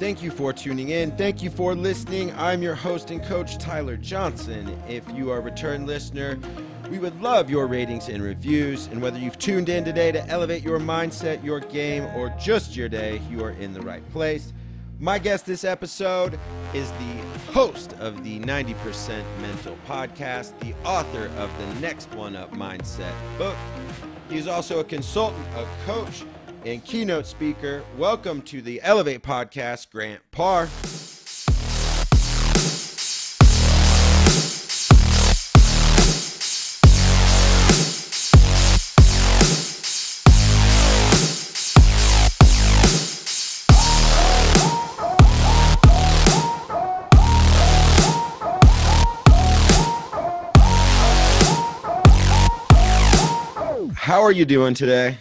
Thank you for tuning in. Thank you for listening. I'm your host and coach, Tyler Johnson. If you are a return listener, we would love your ratings and reviews. And whether you've tuned in today to elevate your mindset, your game, or just your day, you are in the right place. My guest this episode is the host of the 90% Mental podcast, the author of the Next One Up Mindset book. He's also a consultant, a coach, and keynote speaker. Welcome to the Elevate podcast, Grant Parr. How are you doing today?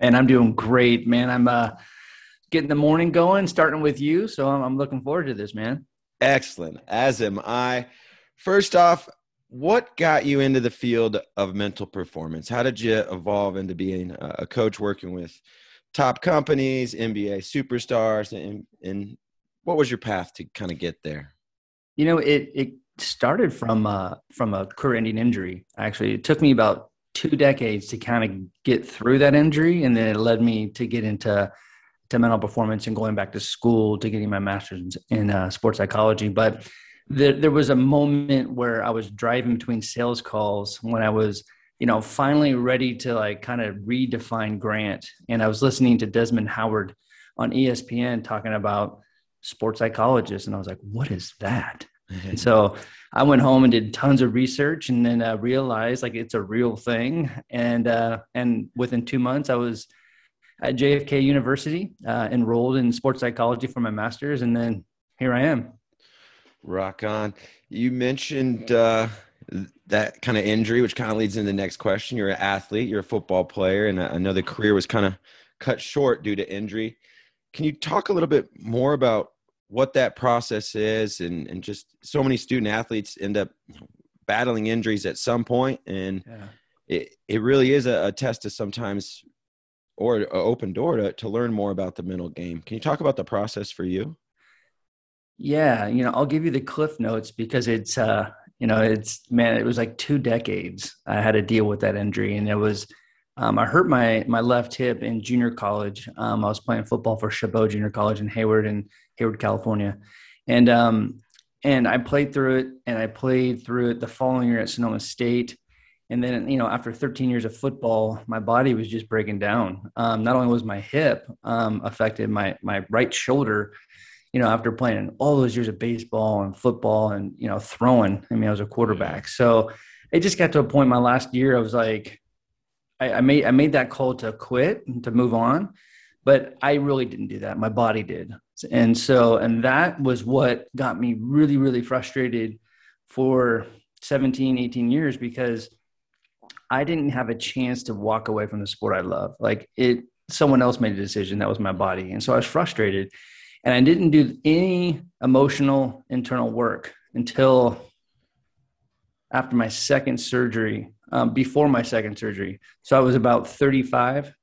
And I'm doing great, man. I'm uh, getting the morning going, starting with you. So I'm, I'm looking forward to this, man. Excellent. As am I. First off, what got you into the field of mental performance? How did you evolve into being a coach working with top companies, NBA superstars, and, and what was your path to kind of get there? You know, it it started from uh, from a career-ending injury. Actually, it took me about two decades to kind of get through that injury, and then it led me to get into to mental performance and going back to school to getting my master's in uh, sports psychology. But there, there was a moment where I was driving between sales calls when I was, you know, finally ready to like kind of redefine Grant, and I was listening to Desmond Howard on ESPN talking about sports psychologists, and I was like, "What is that?" And so I went home and did tons of research, and then uh, realized like it's a real thing. And uh, and within two months, I was at JFK University, uh, enrolled in sports psychology for my master's, and then here I am. Rock on. You mentioned uh, that kind of injury, which kind of leads into the next question. You're an athlete, you're a football player, and I know the career was kind of cut short due to injury. Can you talk a little bit more about what that process is and, and just so many student athletes end up battling injuries at some point and yeah. it, it really is a, a, test to sometimes or an open door to, to learn more about the mental game can you talk about the process for you yeah you know i'll give you the cliff notes because it's uh you know it's man it was like two decades i had to deal with that injury and it was um, I hurt my my left hip in junior college. Um, I was playing football for Chabot Junior College in Hayward and Hayward, California, and um, and I played through it, and I played through it the following year at Sonoma State, and then you know after 13 years of football, my body was just breaking down. Um, not only was my hip um, affected, my my right shoulder. You know, after playing all those years of baseball and football and you know throwing, I mean, I was a quarterback, so it just got to a point my last year. I was like, I, I made I made that call to quit and to move on, but I really didn't do that. My body did, and so and that was what got me really really frustrated for 17 18 years because i didn't have a chance to walk away from the sport i love like it someone else made a decision that was my body and so i was frustrated and i didn't do any emotional internal work until after my second surgery um, before my second surgery. So I was about 35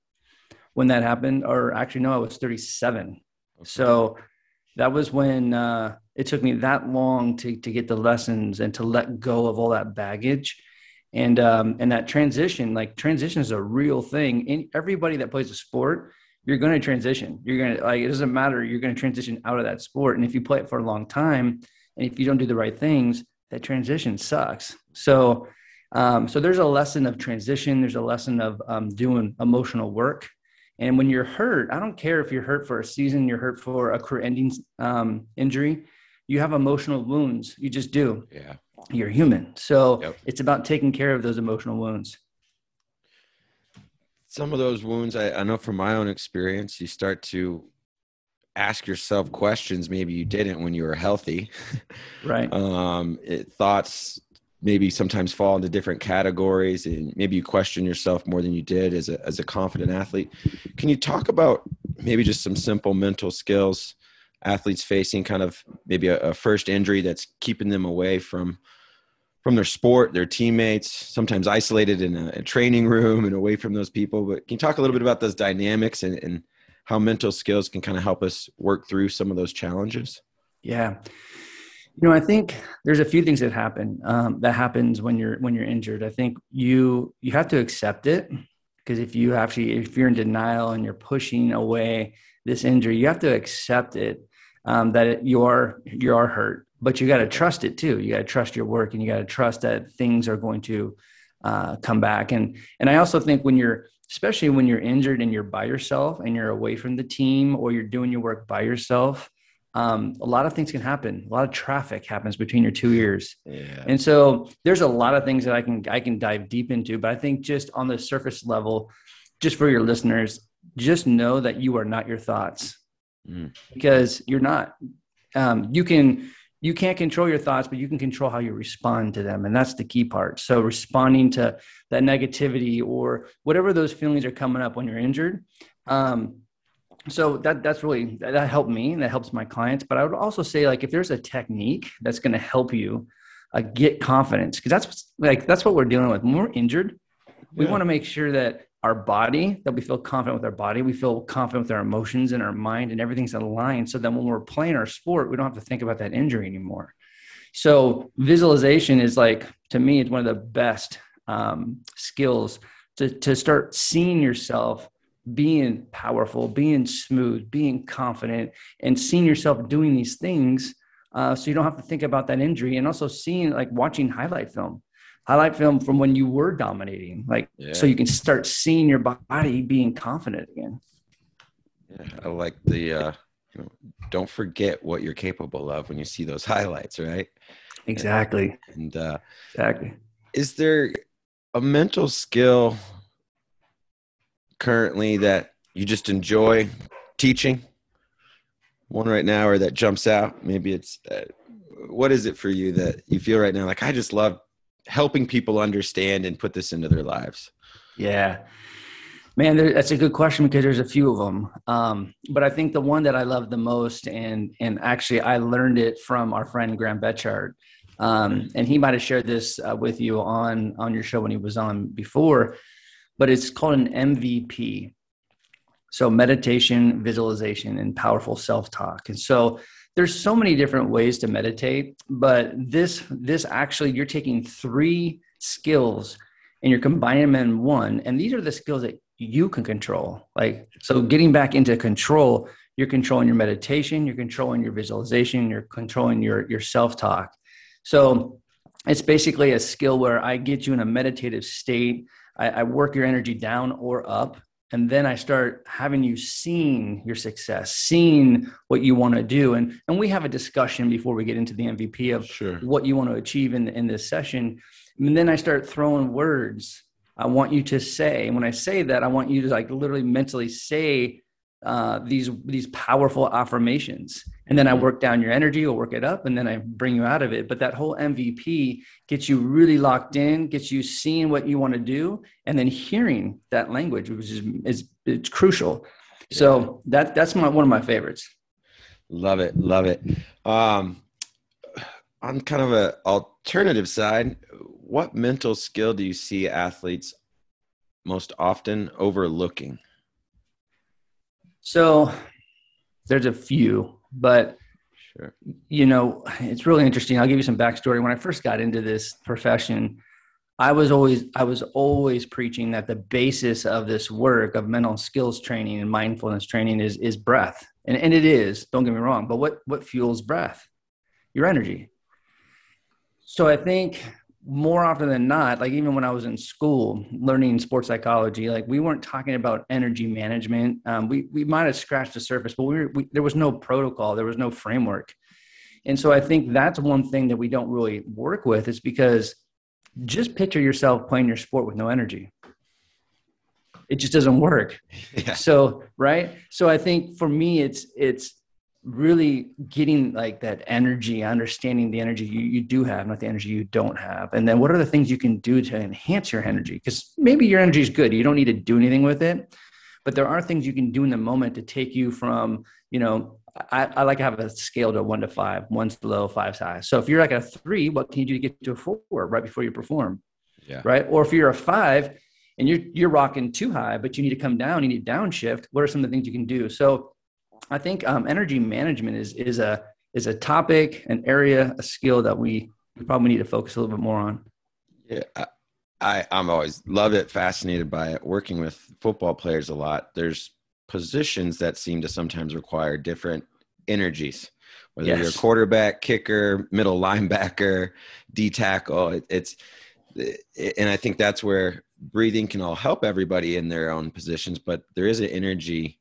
when that happened, or actually, no, I was 37. Okay. So that was when uh, it took me that long to, to get the lessons and to let go of all that baggage. And um, and that transition, like transition is a real thing. And everybody that plays a sport, you're going to transition. You're going to like it doesn't matter. You're going to transition out of that sport. And if you play it for a long time, and if you don't do the right things, that transition sucks. So um, so there's a lesson of transition. There's a lesson of um, doing emotional work. And when you're hurt, I don't care if you're hurt for a season, you're hurt for a career-ending um, injury. You have emotional wounds. You just do. Yeah. You're human. So yep. it's about taking care of those emotional wounds. Some of those wounds, I, I know from my own experience, you start to ask yourself questions maybe you didn't when you were healthy. Right. um, it, thoughts maybe sometimes fall into different categories and maybe you question yourself more than you did as a, as a confident athlete can you talk about maybe just some simple mental skills athletes facing kind of maybe a, a first injury that's keeping them away from from their sport their teammates sometimes isolated in a, a, training room and away from those people but can you talk a little bit about those dynamics and, and how mental skills can kind of help us work through some of those challenges? Yeah. You know, I think there's a few things that happen. Um, that happens when you're when you're injured. I think you you have to accept it because if you actually if you're in denial and you're pushing away this injury, you have to accept it um, that you are you are hurt, but you got to trust it too. You got to trust your work, and you got to trust that things are going to uh, come back. And and I also think when you're especially when you're injured and you're by yourself and you're away from the team or you're doing your work by yourself um, a lot of things can happen. A lot of traffic happens between your two ears, yeah. and so there's a lot of things that I can I can dive deep into. But I think just on the surface level, just for your listeners, just know that you are not your thoughts mm. because you're not. Um, you can you can't control your thoughts, but you can control how you respond to them, and that's the key part. So responding to that negativity or whatever those feelings are coming up when you're injured. Um, so that that's really that helped me and that helps my clients. But i would also say like if there's a technique that's going to help you uh, get confidence because that's like that's what we're dealing with. When we're injured we yeah. want to make sure that our body that we feel confident with our body we feel confident with our emotions and our mind and everything's aligned so then when we're playing our sport we don't have to think about that injury anymore. So visualization is like to me it's one of the best um, skills to, to start seeing yourself being powerful, being smooth, being confident, and seeing yourself doing these things. Uh, so you don't have to think about that injury, and also seeing like watching highlight film, highlight film from when you were dominating, like yeah. so you can start seeing your body being confident again. Yeah, I like the uh, you know, don't forget what you're capable of when you see those highlights, right? Exactly. And uh, exactly. Is there a mental skill currently that you just enjoy teaching? One right now, or that jumps out? Maybe it's uh, what is it for you that you feel right now? Like I just love helping people understand and put this into their lives. Yeah, man, there, that's a good question because there's a few of them. Um, but I think the one that I love the most, and and actually I learned it from our friend Graham Betchart, um, and he might have shared this uh, with you on on your show when he was on before but it's called an MVP. So meditation, visualization, and powerful self-talk. And so there's so many different ways to meditate, but this this actually you're taking three skills and you're combining them in one. And these are the skills that you can control. Like so getting back into control, you're controlling your meditation, you're controlling your visualization, you're controlling your your self-talk. So it's basically a skill where I get you in a meditative state I, I work your energy down or up and then i start having you seeing your success seeing what you want to do. And and we have a discussion before we get into the mvp of sure. what you want to achieve in in this session. And then i start throwing words. I want you to say and when i say that i want you to like literally mentally say uh, these these powerful affirmations. And then i work down your energy or work it up and then i bring you out of it. But that whole mvp gets you really locked in gets you seeing what you want to do and then hearing that language which is is it's crucial. Yeah. so that that's my one of my favorites. Love it love it. Um on kind of a alternative side what mental skill do you see athletes most often overlooking so there's a few, but sure. you know, it's really interesting. I'll give you some backstory. When I first got into this profession, I was always I was always preaching that the basis of this work of mental skills training and mindfulness training is is breath. And and it is, don't get me wrong, but what what fuels breath? Your energy. So I think more often than not, like even when I was in school learning sports psychology, like we weren't talking about energy management. Um, we we might have scratched the surface, but we, were, we there was no protocol, there was no framework, and so I think that's one thing that we don't really work with is because just picture yourself playing your sport with no energy. It just doesn't work. Yeah. So right. So I think for me, it's it's really getting like that energy, understanding the energy you, you do have, not the energy you don't have. And then what are the things you can do to enhance your energy? Because maybe your energy is good. You don't need to do anything with it. But there are things you can do in the moment to take you from, you know, I, I like to have a scale to one to five. One's low, five's high. So if you're like a three, what can you do to get to a four right before you perform? Yeah. Right. Or if you're a five and you're you're rocking too high, but you need to come down, you need downshift. What are some of the things you can do? So I think um, energy management is is a is a topic, an area, a skill that we, we probably need to focus a little bit more on. Yeah, I, I'm always love it, fascinated by it. Working with football players a lot, there's positions that seem to sometimes require different energies. Whether yes. you're a quarterback, kicker, middle linebacker, D tackle, it, it's it, and I think that's where breathing can all help everybody in their own positions. But there is an energy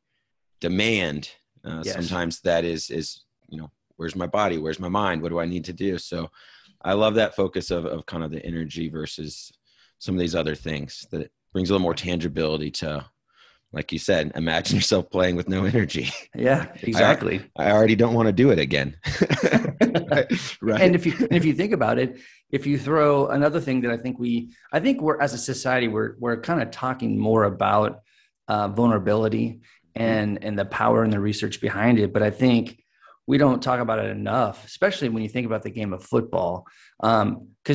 demand. Uh, yes. Sometimes that is is you know where's my body, where's my mind, what do I need to do? So I love that focus of of kind of the energy versus some of these other things that brings a little more tangibility to like you said imagine yourself playing with no energy. Yeah exactly. I, I already don't want to do it again. Right and if you if you think about it if you throw another thing that i think we i think we're as a society we're we're kind of talking more about uh, vulnerability and and the power and the research behind it but i think we don't talk about it enough, especially when you think about the game of football. Because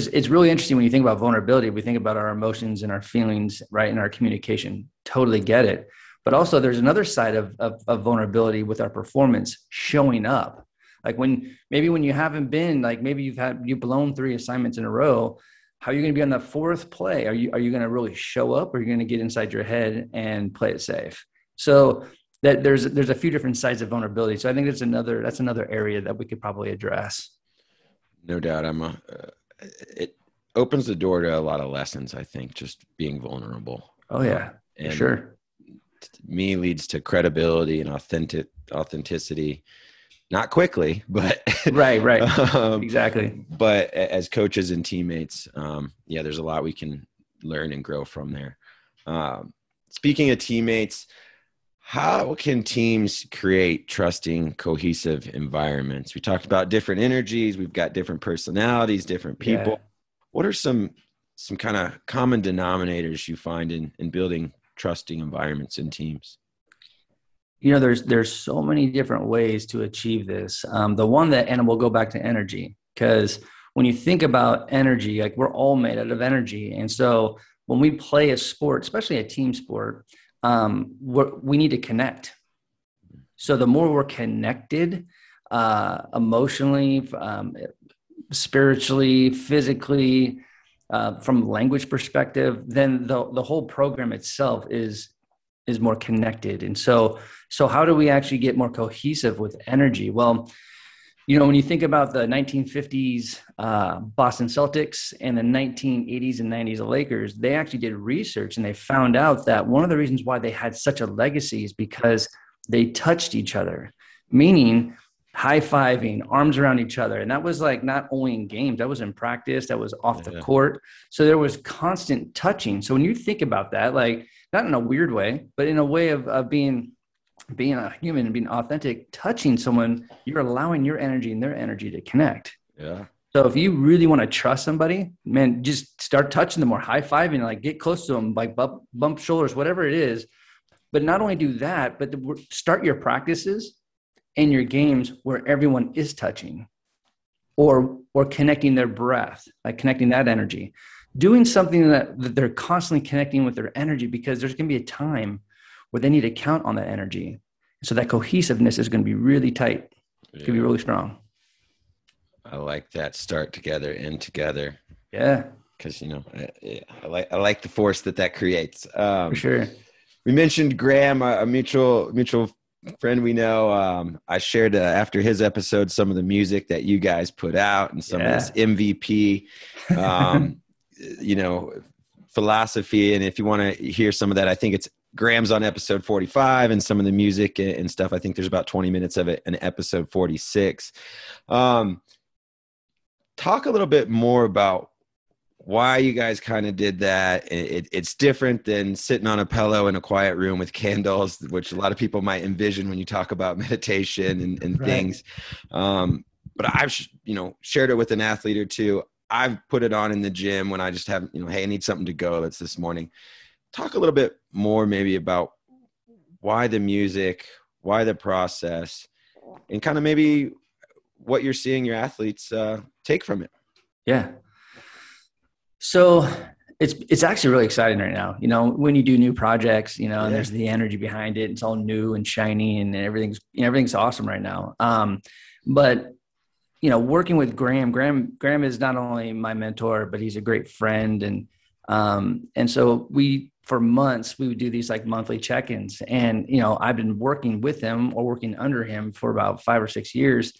um, it's really interesting when you think about vulnerability. We think about our emotions and our feelings, right, and our communication. Totally get it. But also, there's another side of, of, of vulnerability with our performance showing up. Like when maybe when you haven't been, like maybe you've had you've blown three assignments in a row. How are you going to be on the fourth play? Are you are you going to really show up, or are you going to get inside your head and play it safe? So that there's there's a few different sides of vulnerability. So I think that's another that's another area that we could probably address. No doubt, I'm a, uh, it opens the door to a lot of lessons. I think just being vulnerable. Oh yeah, and sure. Me leads to credibility and authentic authenticity. Not quickly, but right, right, um, exactly. But as coaches and teammates, um, yeah, there's a lot we can learn and grow from there. Um, speaking of teammates, how can teams create trusting, cohesive environments? We talked about different energies. We've got different personalities, different people. Yeah. What are some some kind of common denominators you find in in building trusting environments in teams? You know, there's there's so many different ways to achieve this. Um, the one that, and we'll go back to energy because when you think about energy, like we're all made out of energy, and so when we play a sport, especially a team sport, um, we need to connect. So the more we're connected, uh, emotionally, um, spiritually, physically, uh, from language perspective, then the the whole program itself is is more connected. And so, so how do we actually get more cohesive with energy? Well, you know, when you think about the 1950s uh, Boston Celtics and the 1980s and 90s Lakers, they actually did research and they found out that one of the reasons why they had such a legacy is because they touched each other, meaning high fiving, arms around each other. And that was like not only in games, that was in practice, that was off yeah. the court. So there was constant touching. So when you think about that, like not in a weird way, but in a way of, of being being a human and being authentic, touching someone, you're allowing your energy and their energy to connect. Yeah. So if you really want to trust somebody, man, just start touching them or high fiving, like get close to them, like bump, bump shoulders, whatever it is. But not only do that, but start your practices and your games where everyone is touching or or connecting their breath, like connecting that energy. Doing something that, that they're constantly connecting with their energy because there's going to be a time where they need to count on that energy. So that cohesiveness is going to be really tight. It's going to be really strong. I like that. Start together, end together. Yeah. Because you know, I, I, like I like the force that that creates. Um, For sure. We mentioned Graham, a, a mutual mutual friend we know. Um, I shared uh, after his episode some of the music that you guys put out and some yeah. of this MVP. Um, you know, philosophy. And if you want to hear some of that, I think it's Graham's on episode 45 and some of the music and stuff. I think there's about 20 minutes of it in episode 46. Um, talk a little bit more about why you guys kind of did that. It, it's different than sitting on a pillow in a quiet room with candles, which a lot of people might envision when you talk about meditation and, and right. things. Um, but I've, you know, shared it with an athlete or two. I've put it on in the gym when I just have, you know, hey, I need something to go. That's this morning talk a little bit more maybe about why the music, why the process, and kind of maybe what you're seeing your athletes uh, take from it. Yeah. So it's it's actually really exciting right now. You know, when you do new projects, you know, yeah. and there's the energy behind it. It's all new and shiny, and everything's you know, everything's awesome right now. Um, but you know, working with Graham, Graham, Graham is not only my mentor, but he's a great friend, and um, and so we for months we would do these like monthly check-ins, and you know, I've been working with him or working under him for about five or six years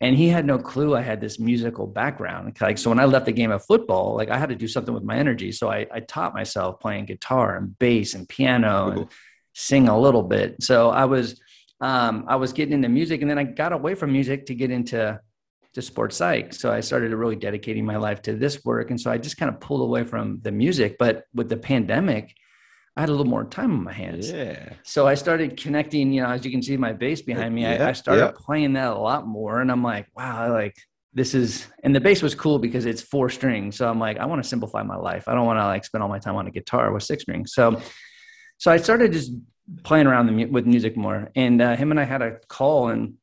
and he had no clue I had this musical background. Like, so when I left the game of football, like I had to do something with my energy. So I, I taught myself playing guitar and bass and piano and sing a little bit. So I was, um, I was getting into music and then I got away from music to get into to sports psych. So I started really dedicating my life to this work. And so I just kind of pulled away from the music, but with the pandemic, I had a little more time on my hands. Yeah. So I started connecting, you know, as you can see my bass behind me, yeah, I, I, started yeah. playing that a lot more. And I'm like, wow, like this is, and the bass was cool because it's four strings. So I'm like, I want to simplify my life. I don't want to like spend all my time on a guitar with six strings. So, so I started just playing around the, with music more. And uh, him and I had a call and,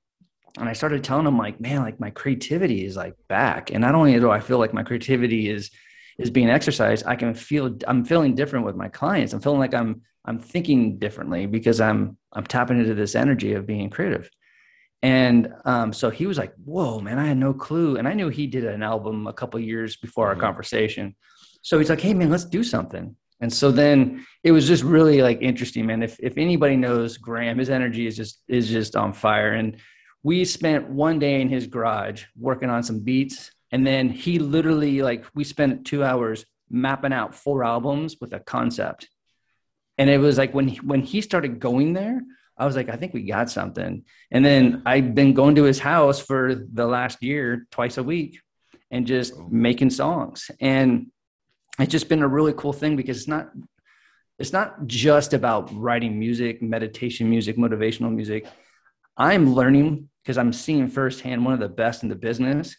and I started telling him like, man, like my creativity is like back. And not only do I feel like my creativity is, is being exercised, I can feel I'm feeling different with my clients. I'm feeling like I'm I'm thinking differently because I'm I'm tapping into this energy of being creative. And um, so he was like, "Whoa, man! I had no clue." And I knew he did an album a couple years before mm-hmm. our conversation. So he's like, "Hey, man, let's do something." And so then it was just really like interesting, man. If if anybody knows Graham, his energy is just is just on fire. And we spent one day in his garage working on some beats and then he literally, like, we spent two hours mapping out four albums with a concept. And it was like when he, when he started going there, I was like, I think we got something. And then I've been going to his house for the last year, twice a week, and just oh. making songs. And it's just been a really cool thing because it's not it's not just about writing music, meditation music, motivational music. I'm learning because I'm seeing firsthand one of the best in the business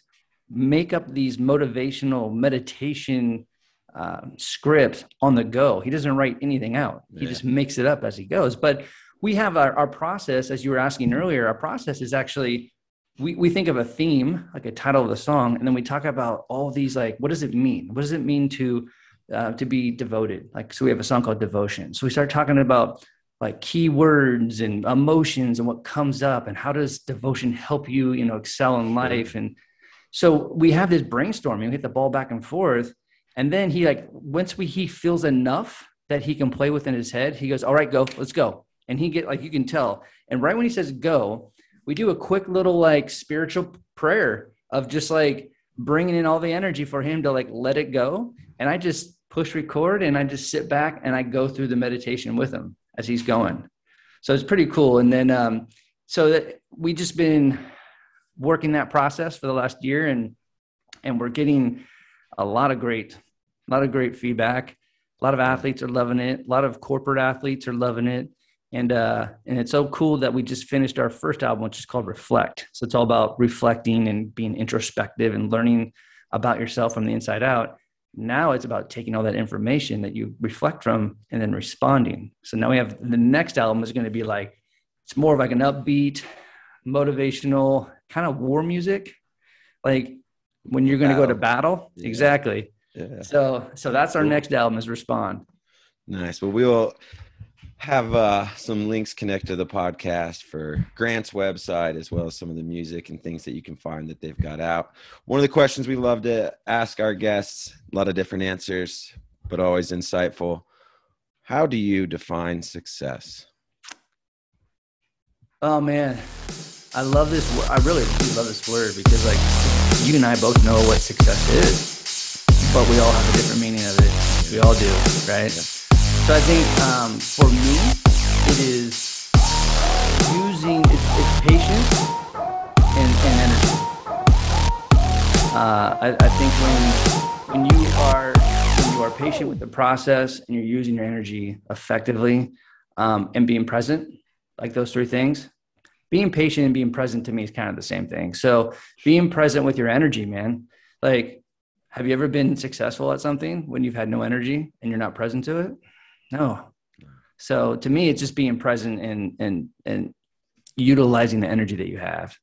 make up these motivational meditation uh, scripts on the go. He doesn't write anything out. Yeah. He just makes it up as he goes. But we have our, our process, as you were asking earlier, our process is actually we, we think of a theme, like a title of the song, and then we talk about all these like, what does it mean? What does it mean to uh, to be devoted? Like, so we have a song called Devotion. So we start talking about like keywords and emotions and what comes up and how does devotion help you, you know, excel in life and so we have this brainstorming, we hit the ball back and forth. And then he like, once we, he feels enough that he can play within his head, he goes, all right, go, let's go. And he get like, you can tell. And right when he says go, we do a quick little like spiritual prayer of just like bringing in all the energy for him to like let it go. And I just push record and I just sit back and I go through the meditation with him as he's going. So it's pretty cool. And then, um, so that we just been working that process for the last year and and we're getting a lot of great a lot of great feedback. A lot of athletes are loving it. A lot of corporate athletes are loving it. And uh and it's so cool that we just finished our first album which is called reflect. So it's all about reflecting and being introspective and learning about yourself from the inside out now it's about taking all that information that you reflect from and then responding so now we have the next album is going to be like it's more of like an upbeat motivational kind of war music, like when you're going to go to battle. Yeah. Exactly. Yeah. So, so that's our cool. next album is Respond. Nice. Well, we will have uh, some links connect to the podcast for Grant's website as well as some of the music and things that you can find that they've got out. One of the questions we love to ask our guests, a lot of different answers, but always insightful. How do you define success? Oh man, I love this. I really love this word because, like, you and I both know what success is, but we all have a different meaning of it. We all do, right? So I think um, for me, it is using it's, it's patience and, and energy. Uh, I, I think when when you are when you are patient with the process and you're using your energy effectively um, and being present, like those three things, being patient and being present to me is kind of the same thing. So being present with your energy, man. Like, have you ever been successful at something when you've had no energy and you're not present to it? No. So to me, it's just being present and and and utilizing the energy that you have.